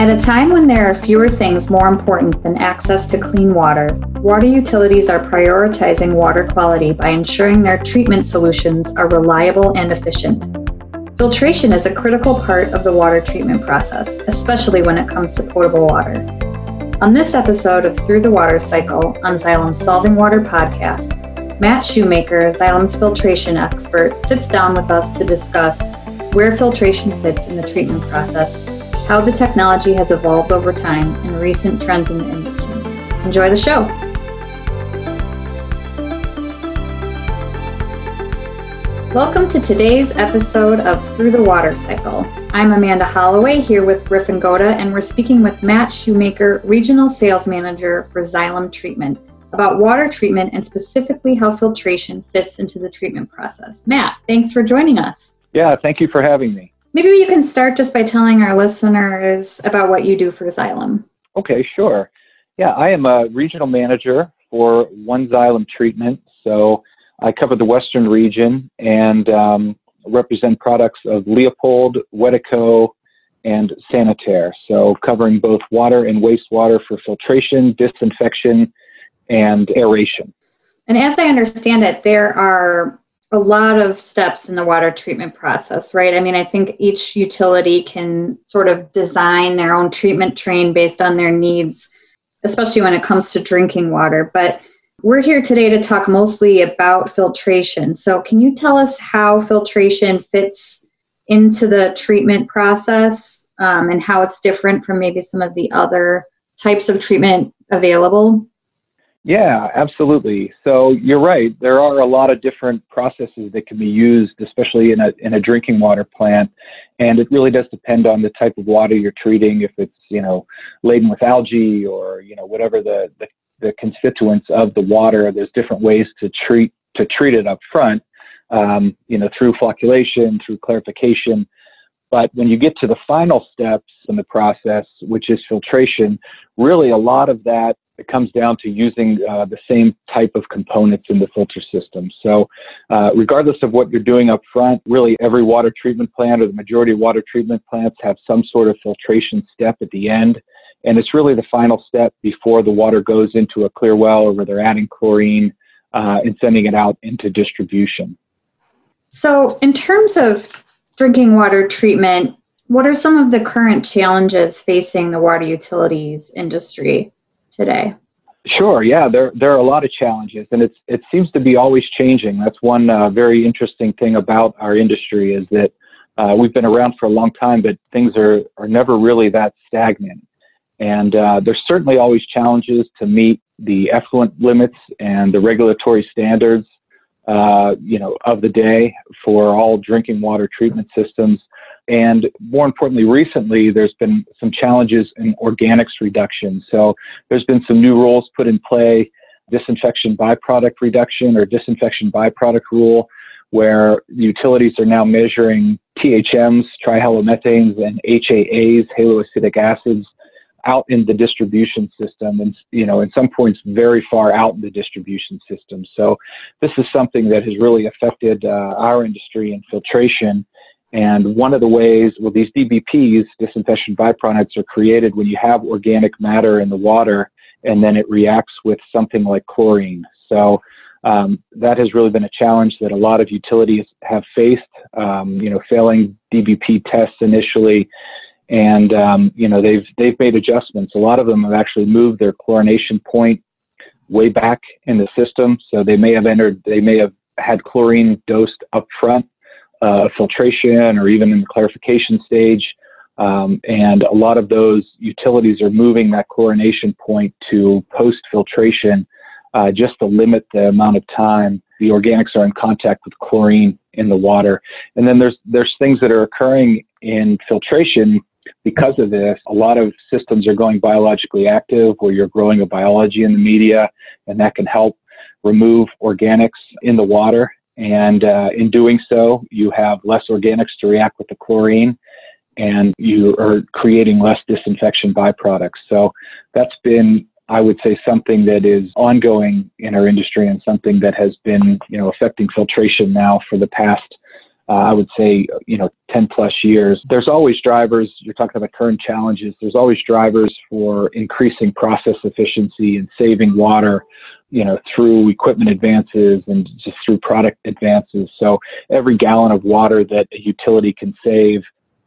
At a time when there are fewer things more important than access to clean water, water utilities are prioritizing water quality by ensuring their treatment solutions are reliable and efficient. Filtration is a critical part of the water treatment process, especially when it comes to potable water. On this episode of Through the Water Cycle on Xylem's Solving Water podcast, Matt Shoemaker, Xylem's filtration expert, sits down with us to discuss where filtration fits in the treatment process how the technology has evolved over time, and recent trends in the industry. Enjoy the show. Welcome to today's episode of Through the Water Cycle. I'm Amanda Holloway here with Griffin Goda, and we're speaking with Matt Shoemaker, Regional Sales Manager for Xylem Treatment, about water treatment and specifically how filtration fits into the treatment process. Matt, thanks for joining us. Yeah, thank you for having me. Maybe you can start just by telling our listeners about what you do for Xylem. Okay, sure. Yeah, I am a regional manager for One Xylem Treatment. So I cover the Western region and um, represent products of Leopold, Wedeco, and Sanitaire. So covering both water and wastewater for filtration, disinfection, and aeration. And as I understand it, there are a lot of steps in the water treatment process, right? I mean, I think each utility can sort of design their own treatment train based on their needs, especially when it comes to drinking water. But we're here today to talk mostly about filtration. So, can you tell us how filtration fits into the treatment process um, and how it's different from maybe some of the other types of treatment available? Yeah, absolutely. So you're right. There are a lot of different processes that can be used, especially in a in a drinking water plant, and it really does depend on the type of water you're treating. If it's you know laden with algae or you know whatever the the, the constituents of the water, there's different ways to treat to treat it up front. Um, you know through flocculation, through clarification. But when you get to the final steps in the process, which is filtration, really a lot of that it comes down to using uh, the same type of components in the filter system. So, uh, regardless of what you're doing up front, really every water treatment plant or the majority of water treatment plants have some sort of filtration step at the end. And it's really the final step before the water goes into a clear well or where they're adding chlorine uh, and sending it out into distribution. So, in terms of drinking water treatment, what are some of the current challenges facing the water utilities industry? Today? Sure. Yeah, there there are a lot of challenges, and it's it seems to be always changing. That's one uh, very interesting thing about our industry is that uh, we've been around for a long time, but things are are never really that stagnant. And uh, there's certainly always challenges to meet the effluent limits and the regulatory standards, uh, you know, of the day for all drinking water treatment systems. And more importantly, recently, there's been some challenges in organics reduction. So there's been some new rules put in play, disinfection byproduct reduction or disinfection byproduct rule, where utilities are now measuring THMs, trihalomethanes, and HAAs, haloacetic acids, out in the distribution system and you know in some points very far out in the distribution system so this is something that has really affected uh, our industry in filtration and one of the ways, well, these DBPs, disinfection byproducts, are created when you have organic matter in the water and then it reacts with something like chlorine. So um, that has really been a challenge that a lot of utilities have faced, um, you know, failing DBP tests initially. And, um, you know, they've, they've made adjustments. A lot of them have actually moved their chlorination point way back in the system. So they may have entered, they may have had chlorine dosed up front uh, filtration or even in the clarification stage. Um, and a lot of those utilities are moving that chlorination point to post filtration uh, just to limit the amount of time the organics are in contact with chlorine in the water. And then there's there's things that are occurring in filtration because of this. A lot of systems are going biologically active, where you're growing a biology in the media, and that can help remove organics in the water. And uh, in doing so, you have less organics to react with the chlorine and you are creating less disinfection byproducts. So that's been, I would say, something that is ongoing in our industry and something that has been, you know, affecting filtration now for the past uh, I would say, you know, 10 plus years. There's always drivers. You're talking about current challenges. There's always drivers for increasing process efficiency and saving water, you know, through equipment advances and just through product advances. So every gallon of water that a utility can save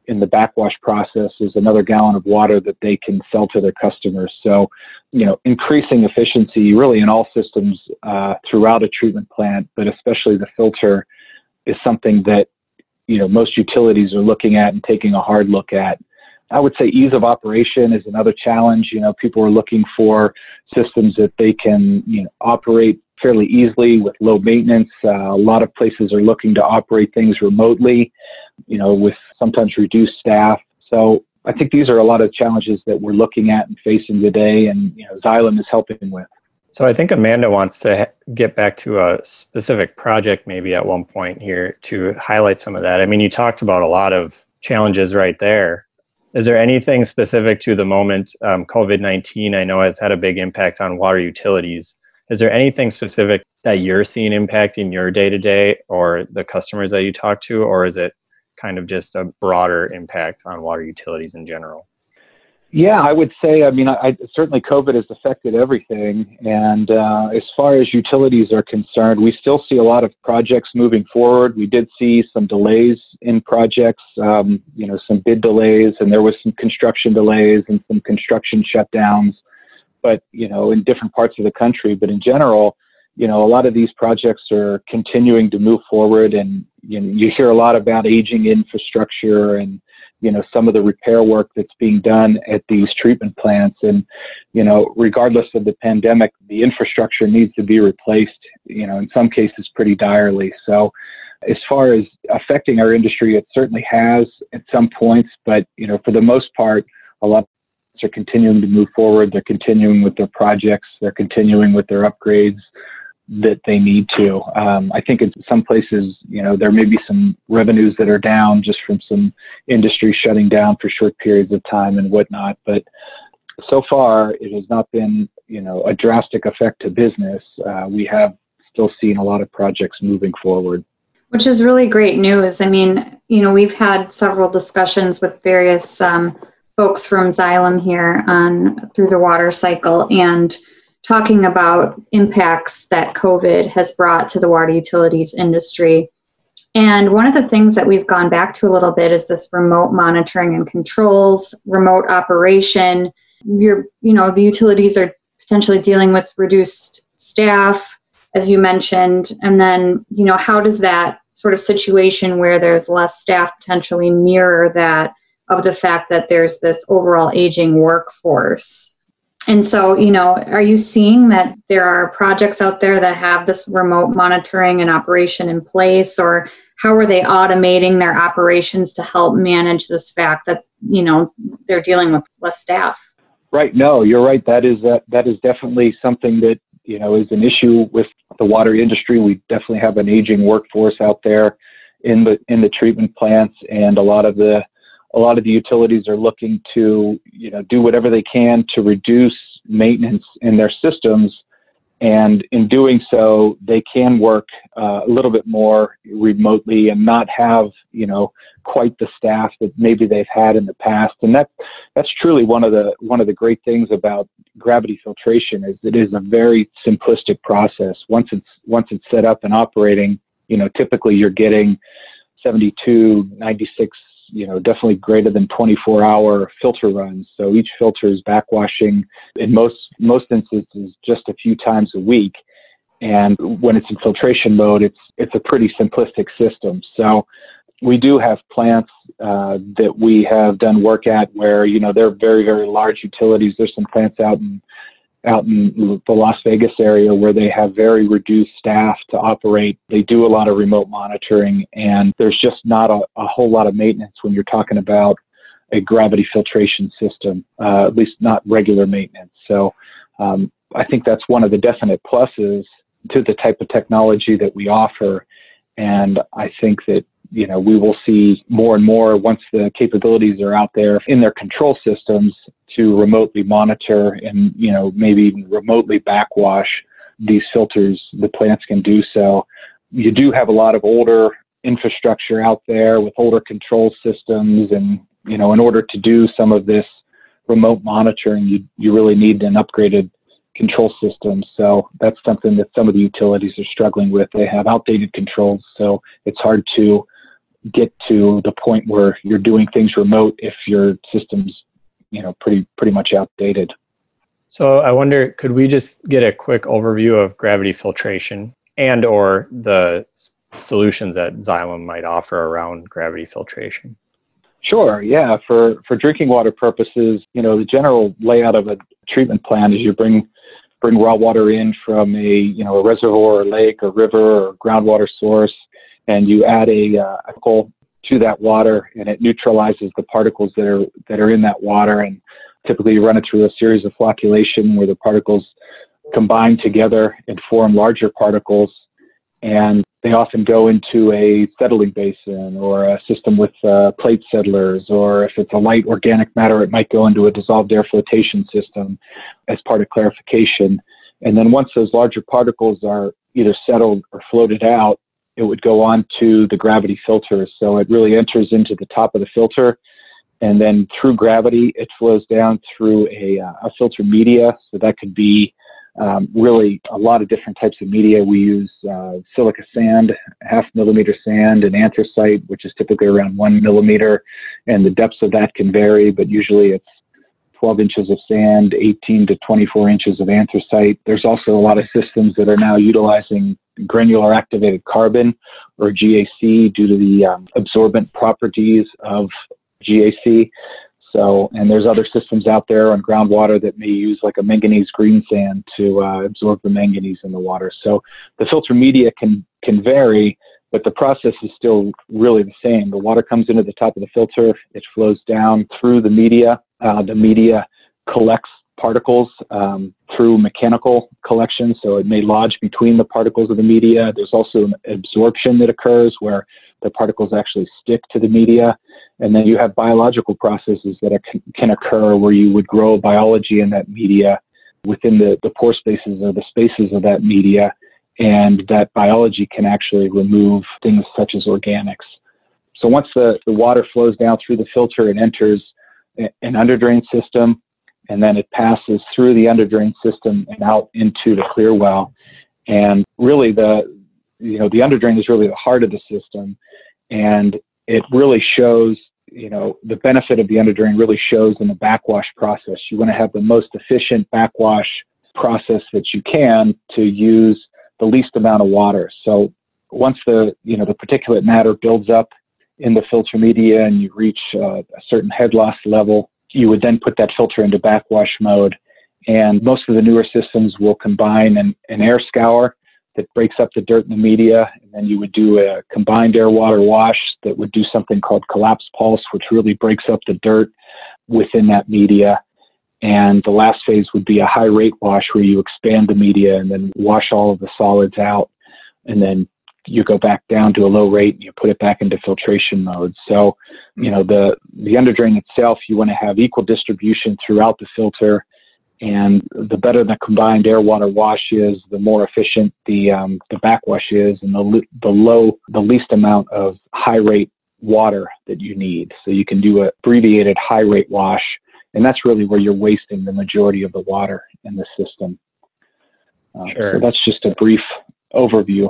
in the backwash process is another gallon of water that they can sell to their customers. So, you know, increasing efficiency really in all systems uh, throughout a treatment plant, but especially the filter is something that you know most utilities are looking at and taking a hard look at. I would say ease of operation is another challenge. You know, people are looking for systems that they can you know operate fairly easily with low maintenance. Uh, a lot of places are looking to operate things remotely, you know, with sometimes reduced staff. So I think these are a lot of challenges that we're looking at and facing today, and you know, Xylem is helping with. So I think Amanda wants to get back to a specific project maybe at one point here to highlight some of that. I mean, you talked about a lot of challenges right there. Is there anything specific to the moment um, COVID 19 I know has had a big impact on water utilities? Is there anything specific that you're seeing impacting your day to day or the customers that you talk to, or is it kind of just a broader impact on water utilities in general? Yeah, I would say. I mean, I, I certainly COVID has affected everything, and uh, as far as utilities are concerned, we still see a lot of projects moving forward. We did see some delays in projects, um, you know, some bid delays, and there was some construction delays and some construction shutdowns. But you know, in different parts of the country, but in general, you know, a lot of these projects are continuing to move forward, and you know, you hear a lot about aging infrastructure and you know some of the repair work that's being done at these treatment plants. And you know regardless of the pandemic the infrastructure needs to be replaced you know in some cases pretty direly. So as far as affecting our industry it certainly has at some points but you know for the most part a lot of are continuing to move forward. They're continuing with their projects. They're continuing with their upgrades that they need to. Um, I think in some places, you know, there may be some revenues that are down just from some industry shutting down for short periods of time and whatnot. But so far, it has not been, you know, a drastic effect to business. Uh, we have still seen a lot of projects moving forward. Which is really great news. I mean, you know, we've had several discussions with various um, folks from Xylem here on through the water cycle and talking about impacts that COVID has brought to the water utilities industry. And one of the things that we've gone back to a little bit is this remote monitoring and controls, remote operation. You're, you know, the utilities are potentially dealing with reduced staff, as you mentioned. And then, you know, how does that sort of situation where there's less staff potentially mirror that of the fact that there's this overall aging workforce? And so, you know, are you seeing that there are projects out there that have this remote monitoring and operation in place, or how are they automating their operations to help manage this fact that you know they're dealing with less staff? Right. No, you're right. That is that that is definitely something that you know is an issue with the water industry. We definitely have an aging workforce out there in the in the treatment plants, and a lot of the a lot of the utilities are looking to you know do whatever they can to reduce maintenance in their systems. And in doing so they can work uh, a little bit more remotely and not have you know quite the staff that maybe they've had in the past. And that that's truly one of the one of the great things about gravity filtration is it is a very simplistic process. Once it's once it's set up and operating you know typically you're getting 72 96 you know, definitely greater than 24 hour filter runs. So each filter is backwashing in most, most instances just a few times a week. And when it's in filtration mode, it's, it's a pretty simplistic system. So we do have plants uh, that we have done work at where, you know, they're very, very large utilities. There's some plants out in out in the Las Vegas area where they have very reduced staff to operate. They do a lot of remote monitoring, and there's just not a, a whole lot of maintenance when you're talking about a gravity filtration system, uh, at least not regular maintenance. So um, I think that's one of the definite pluses to the type of technology that we offer. And I think that you know we will see more and more once the capabilities are out there in their control systems to remotely monitor and you know maybe even remotely backwash these filters the plants can do so. You do have a lot of older infrastructure out there with older control systems and you know in order to do some of this remote monitoring you you really need an upgraded control system. So that's something that some of the utilities are struggling with. They have outdated controls so it's hard to get to the point where you're doing things remote if your system's you know pretty pretty much outdated. So i wonder could we just get a quick overview of gravity filtration and or the solutions that xylem might offer around gravity filtration? Sure yeah. For for drinking water purposes you know the general layout of a treatment plan is you bring bring raw water in from a you know a reservoir or lake or river or groundwater source and you add a, uh, a to that water and it neutralizes the particles that are that are in that water and typically you run it through a series of flocculation where the particles combine together and form larger particles and they often go into a settling basin or a system with uh, plate settlers, or if it's a light organic matter, it might go into a dissolved air flotation system as part of clarification. And then once those larger particles are either settled or floated out, it would go on to the gravity filter. So it really enters into the top of the filter. And then through gravity, it flows down through a, uh, a filter media. So that could be um, really a lot of different types of media. We use uh, silica sand, half millimeter sand, and anthracite, which is typically around one millimeter. And the depths of that can vary, but usually it's 12 inches of sand, 18 to 24 inches of anthracite. There's also a lot of systems that are now utilizing granular activated carbon or GAC due to the um, absorbent properties of GAC. So, and there's other systems out there on groundwater that may use like a manganese green sand to uh, absorb the manganese in the water. So the filter media can can vary, but the process is still really the same. The water comes into the top of the filter, it flows down through the media. Uh, the media collects particles um, through mechanical collection, so it may lodge between the particles of the media. There's also an absorption that occurs where the particles actually stick to the media. And then you have biological processes that can occur where you would grow biology in that media within the, the pore spaces or the spaces of that media. And that biology can actually remove things such as organics. So once the, the water flows down through the filter, it enters an underdrain system and then it passes through the underdrain system and out into the clear well. And really, the you know the underdrain is really the heart of the system, and it really shows you know the benefit of the underdrain really shows in the backwash process. You want to have the most efficient backwash process that you can to use the least amount of water. So once the you know the particulate matter builds up in the filter media and you reach uh, a certain head loss level, you would then put that filter into backwash mode. And most of the newer systems will combine an, an air scour that breaks up the dirt in the media, and then you would do a combined air water wash that would do something called collapse pulse, which really breaks up the dirt within that media. And the last phase would be a high rate wash where you expand the media and then wash all of the solids out and then you go back down to a low rate and you put it back into filtration mode. So, you know, the, the underdrain itself, you want to have equal distribution throughout the filter. And the better the combined air water wash is, the more efficient the, um, the backwash is and the, the low, the least amount of high rate water that you need. So you can do a abbreviated high rate wash. And that's really where you're wasting the majority of the water in the system. Uh, sure. So that's just a brief overview.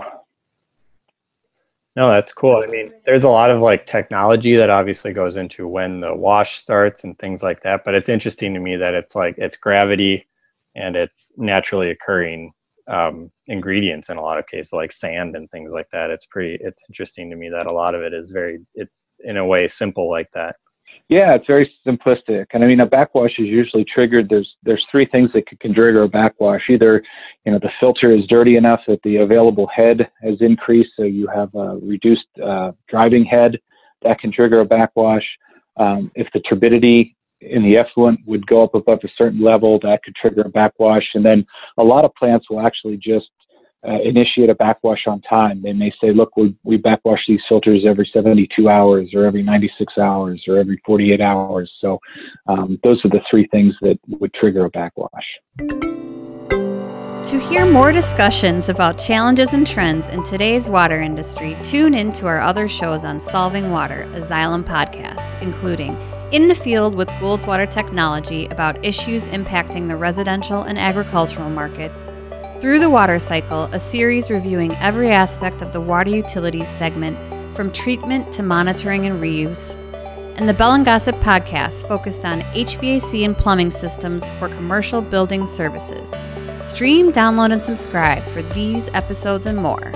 No, that's cool. I mean, there's a lot of like technology that obviously goes into when the wash starts and things like that. But it's interesting to me that it's like it's gravity and it's naturally occurring um, ingredients in a lot of cases, like sand and things like that. It's pretty. It's interesting to me that a lot of it is very. It's in a way simple like that. Yeah, it's very simplistic. And I mean, a backwash is usually triggered. There's there's three things that can trigger a backwash. Either, you know, the filter is dirty enough that the available head has increased, so you have a reduced uh, driving head. That can trigger a backwash. Um, if the turbidity in the effluent would go up above a certain level, that could trigger a backwash. And then a lot of plants will actually just uh, initiate a backwash on time. They may say, look, we, we backwash these filters every 72 hours or every 96 hours or every 48 hours. So um, those are the three things that would trigger a backwash. To hear more discussions about challenges and trends in today's water industry, tune in to our other shows on Solving Water, a Xylem podcast, including In the Field with Gould's Water Technology about issues impacting the residential and agricultural markets, Through the Water Cycle, a series reviewing every aspect of the water utilities segment from treatment to monitoring and reuse, and the Bell and Gossett podcast focused on HVAC and plumbing systems for commercial building services. Stream, download, and subscribe for these episodes and more.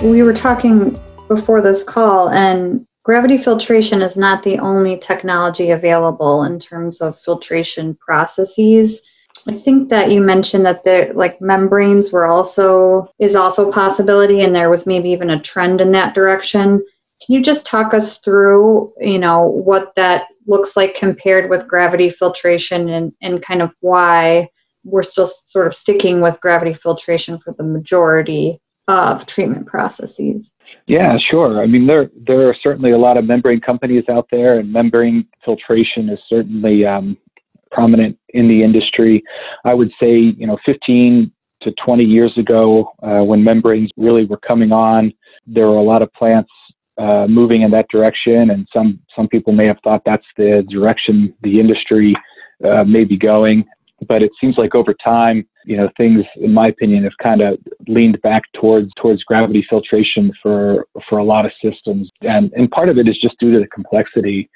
We were talking before this call, and gravity filtration is not the only technology available in terms of filtration processes. I think that you mentioned that there like membranes were also is also a possibility and there was maybe even a trend in that direction. Can you just talk us through, you know, what that looks like compared with gravity filtration and, and kind of why we're still sort of sticking with gravity filtration for the majority of treatment processes. Yeah, sure. I mean, there there are certainly a lot of membrane companies out there, and membrane filtration is certainly um, prominent in the industry. I would say, you know, 15 to 20 years ago, uh, when membranes really were coming on, there were a lot of plants uh, moving in that direction, and some some people may have thought that's the direction the industry uh, may be going but it seems like over time, you know, things, in my opinion, have kind of leaned back towards towards gravity filtration for for a lot of systems, and and part of it is just due to the complexity.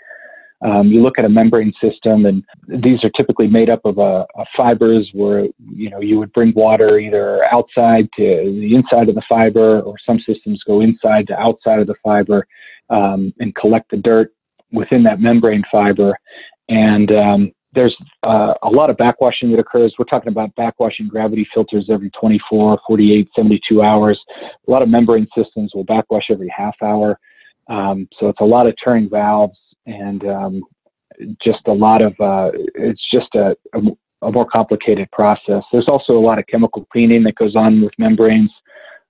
Um, you look at a membrane system, and these are typically made up of uh, fibers, where you know you would bring water either outside to the inside of the fiber, or some systems go inside to outside of the fiber um, and collect the dirt within that membrane fiber. And um, there's uh, a lot of backwashing that occurs. We're talking about backwashing gravity filters every 24, 48, 72 hours. A lot of membrane systems will backwash every half hour. Um, so it's a lot of turning valves and um, just a lot of, uh, it's just a, a, a, more complicated process. There's also a lot of chemical cleaning that goes on with membranes,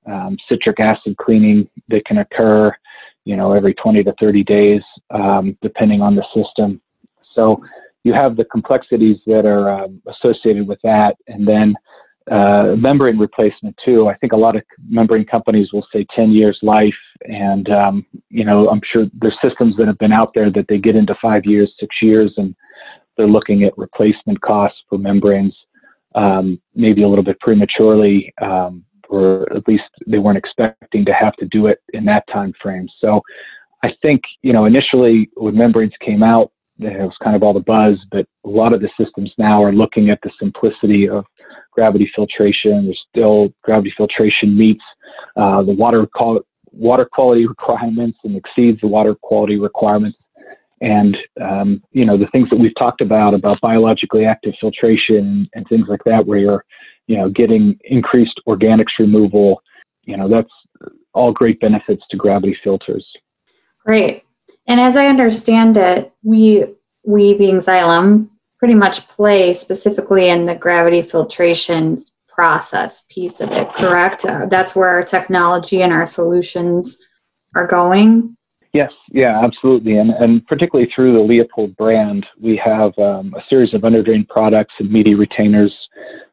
um, citric acid cleaning that can occur, you know, every 20 to 30 days, um, depending on the system. So you have the complexities that are um, associated with that, and then uh, membrane replacement too. I think a lot of membrane companies will say 10 years life, and um, you know I'm sure there's systems that have been out there that they get into five years, six years, and they're looking at replacement costs for membranes, um, maybe a little bit prematurely, um, or at least they weren't expecting to have to do it in that time frame. So I think you know initially when membranes came out, it was kind of all the buzz, but a lot of the systems now are looking at the simplicity of gravity filtration. There's still gravity filtration meets uh, the water qual- water quality requirements and exceeds the water quality requirements. And um, you know the things that we've talked about about biologically active filtration and things like that, where you're you know getting increased organics removal. You know that's all great benefits to gravity filters. Great. And as I understand it, we we being Xylem pretty much play specifically in the gravity filtration process piece of it, correct? Uh, that's where our technology and our solutions are going. Yes, yeah, absolutely. And, and particularly through the Leopold brand, we have um, a series of underdrain products and media retainers.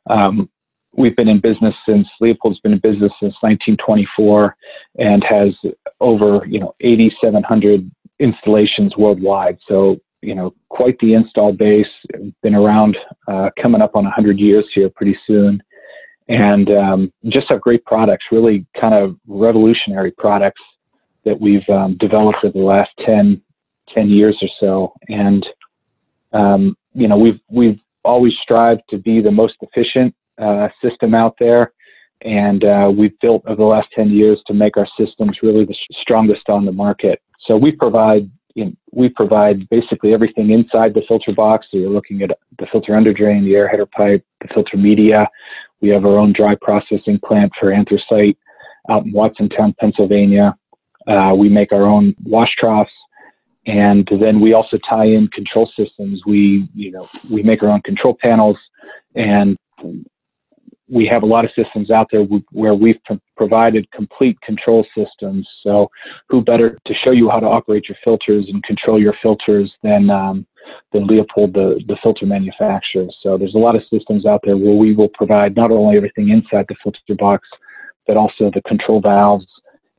Um, we've been in business since Leopold's been in business since 1924 and has over, you know, 8,700 installations worldwide. So, you know, quite the install base. Been around, uh, coming up on 100 years here pretty soon. And um, just have great products, really kind of revolutionary products that we've um, developed over the last 10, 10 years or so. And, um, you know, we've, we've always strived to be the most efficient uh, system out there. And uh, we've built over the last 10 years to make our systems really the strongest on the market. So we provide you know, we provide basically everything inside the filter box. So you're looking at the filter under drain, the air header pipe, the filter media. We have our own dry processing plant for anthracite out in Watsontown, Pennsylvania. Uh, we make our own wash troughs, and then we also tie in control systems. We, you know, we make our own control panels, and we have a lot of systems out there where we've provided complete control systems. So, who better to show you how to operate your filters and control your filters than um, than Leopold, the, the filter manufacturer. So there's a lot of systems out there where we will provide not only everything inside the filter box, but also the control valves,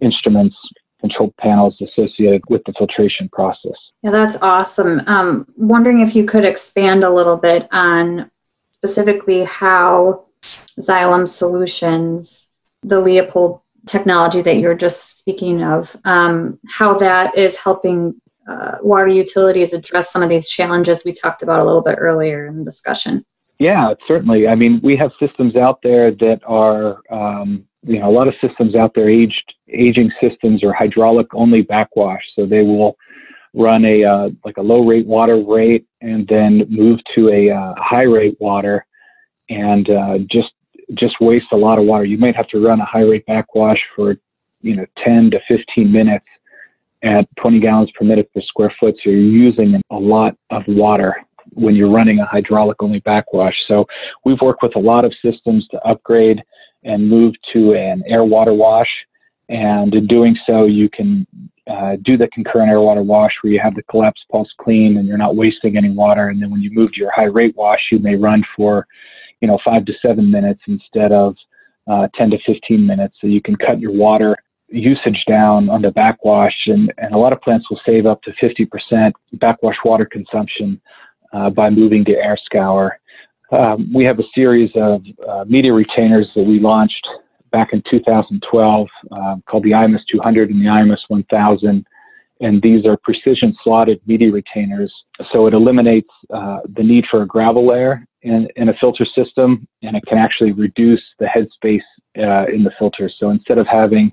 instruments, control panels associated with the filtration process. Yeah, that's awesome. Um, wondering if you could expand a little bit on specifically how Xylem Solutions, the Leopold technology that you're just speaking of, um, how that is helping uh, water utilities address some of these challenges we talked about a little bit earlier in the discussion. Yeah, certainly. I mean, we have systems out there that are, um, you know, a lot of systems out there, aged aging systems or hydraulic only backwash. So they will run a uh, like a low rate water rate and then move to a uh, high rate water and uh, just just waste a lot of water. You might have to run a high rate backwash for you know 10 to 15 minutes at 20 gallons per minute per square foot. So you're using a lot of water when you're running a hydraulic only backwash. So we've worked with a lot of systems to upgrade and move to an air water wash. And in doing so, you can uh, do the concurrent air water wash where you have the collapse pulse clean and you're not wasting any water. And then when you move to your high rate wash, you may run for, you know, five to seven minutes instead of uh, 10 to 15 minutes. So you can cut your water usage down on the backwash, and, and a lot of plants will save up to 50% backwash water consumption uh, by moving to air scour. Um, we have a series of uh, media retainers that we launched back in 2012 uh, called the IMS 200 and the IMS 1000. And these are precision slotted media retainers. So it eliminates uh, the need for a gravel layer in, in, a filter system, and it can actually reduce the headspace uh, in the filter. So instead of having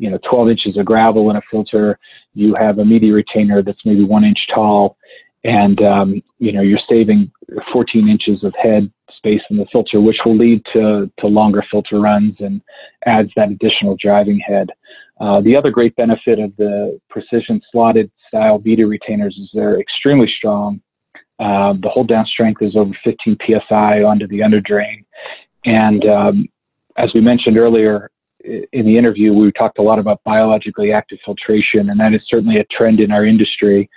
you know 12 inches of gravel in a filter you have a media retainer that's maybe one inch tall and um, you know you're saving 14 inches of head space in the filter which will lead to, to longer filter runs and adds that additional driving head uh, the other great benefit of the precision slotted style media retainers is they're extremely strong uh, the hold down strength is over 15 psi onto the under drain and um, as we mentioned earlier in the interview, we talked a lot about biologically active filtration, and that is certainly a trend in our industry.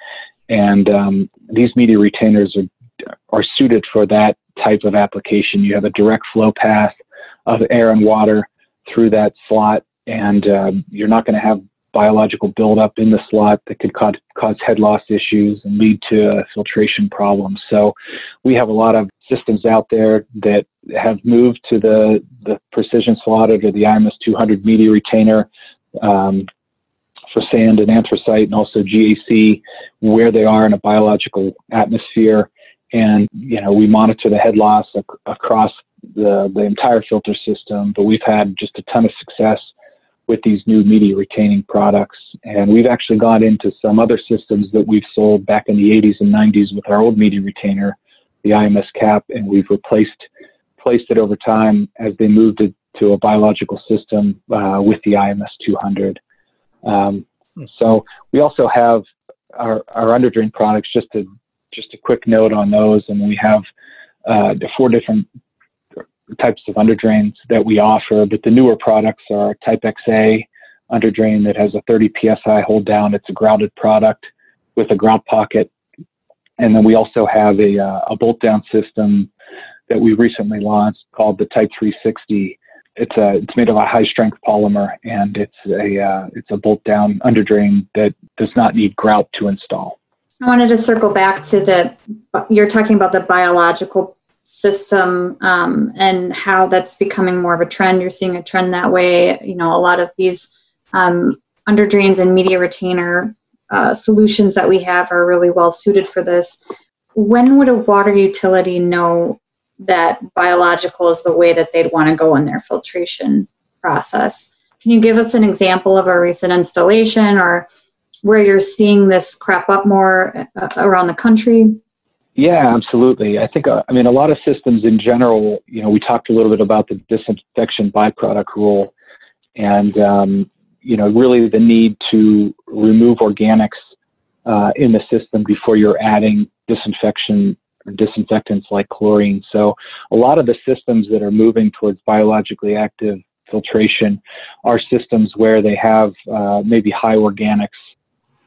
And um, these media retainers are, are suited for that type of application. You have a direct flow path of air and water through that slot, and uh, you're not going to have biological buildup in the slot that could cause, cause head loss issues and lead to filtration problems. So we have a lot of systems out there that have moved to the, the precision slotted or the IMS 200 media retainer um, for sand and anthracite and also GAC where they are in a biological atmosphere. And, you know, we monitor the head loss ac- across the, the entire filter system, but we've had just a ton of success with these new media retaining products. And we've actually gone into some other systems that we've sold back in the 80s and 90s with our old media retainer, the IMS cap, and we've replaced placed it over time as they moved it to a biological system uh, with the IMS 200. Um, so we also have our, our underdrain products. Just a just a quick note on those, and we have uh, four different types of underdrains that we offer, but the newer products are Type XA underdrain that has a 30 psi hold down. It's a grouted product with a grout pocket. And then we also have a, uh, a bolt down system that we recently launched called the Type 360. It's a it's made of a high strength polymer and it's a uh, it's a bolt down underdrain that does not need grout to install. I wanted to circle back to the you're talking about the biological system um, and how that's becoming more of a trend. You're seeing a trend that way. You know, a lot of these um, under drains and media retainer uh, solutions that we have are really well suited for this. When would a water utility know that biological is the way that they'd want to go in their filtration process? Can you give us an example of a recent installation or where you're seeing this crop up more uh, around the country? Yeah, absolutely. I think, uh, I mean, a lot of systems in general, you know, we talked a little bit about the disinfection byproduct rule and, um, you know, really the need to remove organics uh, in the system before you're adding disinfection or disinfectants like chlorine. So a lot of the systems that are moving towards biologically active filtration are systems where they have uh, maybe high organics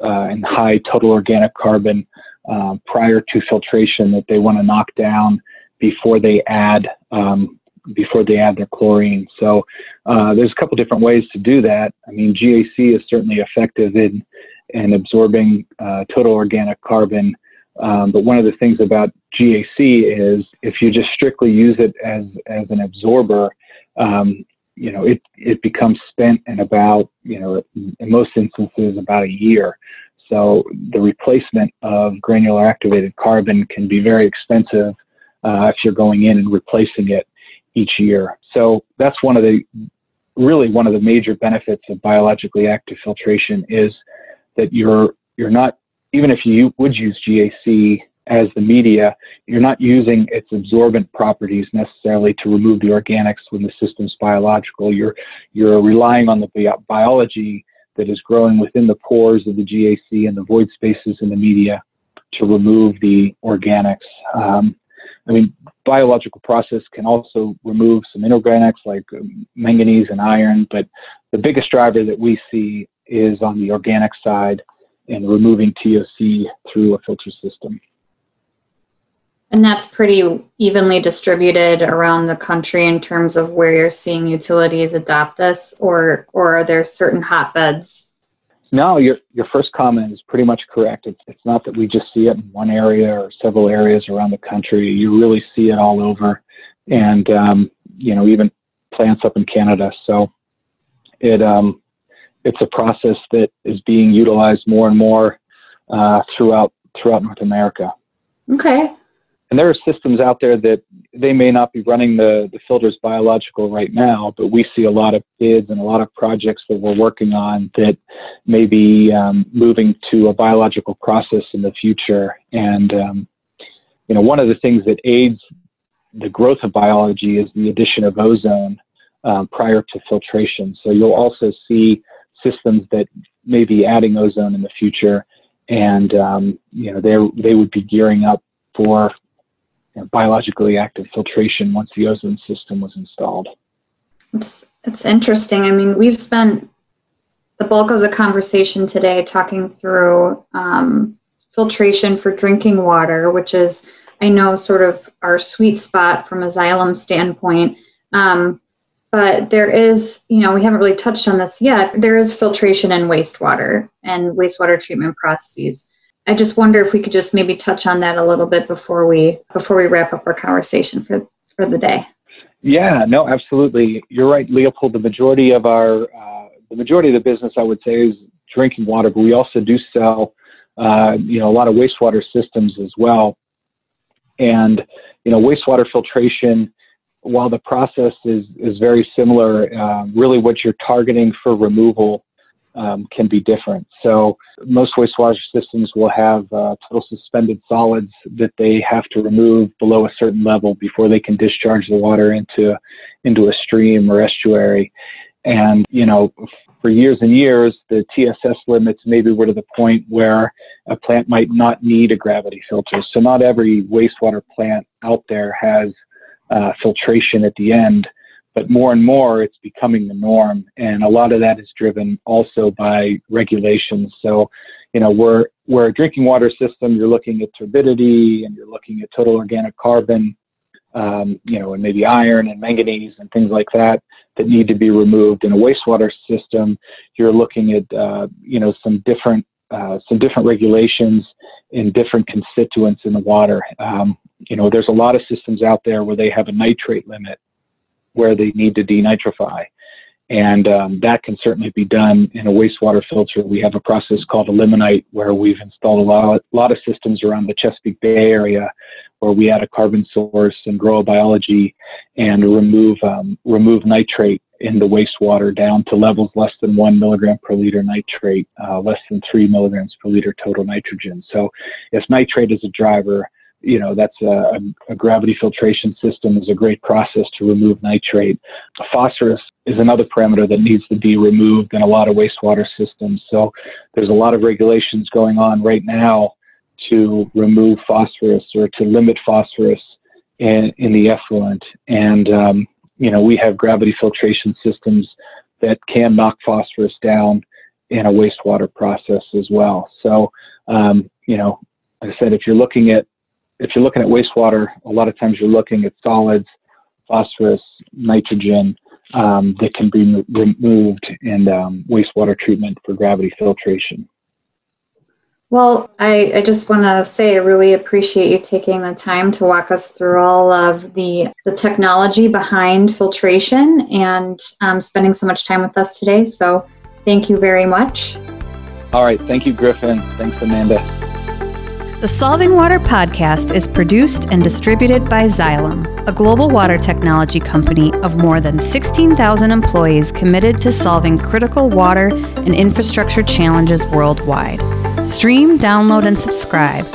uh, and high total organic carbon uh, prior to filtration that they want to knock down before they add um, before they add their chlorine. So uh, there's a couple different ways to do that. I mean, GAC is certainly effective in in absorbing uh, total organic carbon. Um, but one of the things about GAC is if you just strictly use it as as an absorber, um, you know, it it becomes spent in about you know in most instances about a year. So the replacement of granular activated carbon can be very expensive uh, if you're going in and replacing it each year. So that's one of the really one of the major benefits of biologically active filtration is that you're you're not even if you would use GAC as the media, you're not using its absorbent properties necessarily to remove the organics when the system's biological. You're you're relying on the bi- biology that is growing within the pores of the GAC and the void spaces in the media to remove the organics. Um, I mean, biological process can also remove some inorganics like um, manganese and iron, but the biggest driver that we see is on the organic side and removing TOC through a filter system. And that's pretty evenly distributed around the country in terms of where you're seeing utilities adopt this, or or are there certain hotbeds no, your your first comment is pretty much correct. It's it's not that we just see it in one area or several areas around the country. You really see it all over, and um, you know even plants up in Canada. So it um, it's a process that is being utilized more and more uh, throughout throughout North America. Okay, and there are systems out there that they may not be running the, the filters biological right now, but we see a lot of bids and a lot of projects that we're working on that may be um, moving to a biological process in the future. And, um, you know, one of the things that aids the growth of biology is the addition of ozone um, prior to filtration. So you'll also see systems that may be adding ozone in the future. And, um, you know, they, they would be gearing up for biologically active filtration once the ozone system was installed. It's it's interesting. I mean, we've spent the bulk of the conversation today talking through um, filtration for drinking water, which is I know sort of our sweet spot from a xylem standpoint. Um, but there is, you know, we haven't really touched on this yet. There is filtration in wastewater and wastewater treatment processes. I just wonder if we could just maybe touch on that a little bit before we before we wrap up our conversation for for the day. Yeah, no, absolutely. You're right, Leopold. The majority of our uh, the majority of the business, I would say, is drinking water, but we also do sell, uh, you know, a lot of wastewater systems as well. And you know, wastewater filtration, while the process is is very similar, uh, really what you're targeting for removal um, can be different. So most wastewater systems will have uh, total suspended solids that they have to remove below a certain level before they can discharge the water into into a stream or estuary. And you know, for years and years, the TSS limits maybe were to the point where a plant might not need a gravity filter. So not every wastewater plant out there has uh, filtration at the end but more and more it's becoming the norm and a lot of that is driven also by regulations. So you know we're we're a drinking water system you're looking at turbidity and you're looking at total organic carbon um, you know and maybe iron and manganese and things like that that need to be removed in a wastewater system. You're looking at uh, you know some different uh, some different regulations in different constituents in the water. Um, you know there's a lot of systems out there where they have a nitrate limit where they need to denitrify. And um, that can certainly be done in a wastewater filter. We have a process called Eliminite where we've installed a lot, a lot of systems around the Chesapeake Bay area where we add a carbon source and grow a biology and remove, um, remove nitrate in the wastewater down to levels less than one milligram per liter nitrate, uh, less than three milligrams per liter total nitrogen. So if nitrate is a driver, you know that's a, a, gravity filtration system is a great process to remove nitrate. Phosphorus is another parameter that needs to be removed in a lot of wastewater systems. So there's a lot of regulations going on right now to remove phosphorus or to limit phosphorus in, in the effluent. And um, you know we have gravity filtration systems that can knock phosphorus down in a wastewater process as well. So um, you know like I said, if you're looking at if you're looking at wastewater, a lot of times you're looking at solids, phosphorus, nitrogen um, that can be removed in um, wastewater treatment for gravity filtration. Well, I, I just want to say I really appreciate you taking the time to walk us through all of the, the technology behind filtration and um, spending so much time with us today. So thank you very much. All right. Thank you, Griffin. Thanks, Amanda. The Solving Water podcast is produced and distributed by Xylem, a global water technology company of more than 16,000 employees committed to solving critical water and infrastructure challenges worldwide. Stream, download, and subscribe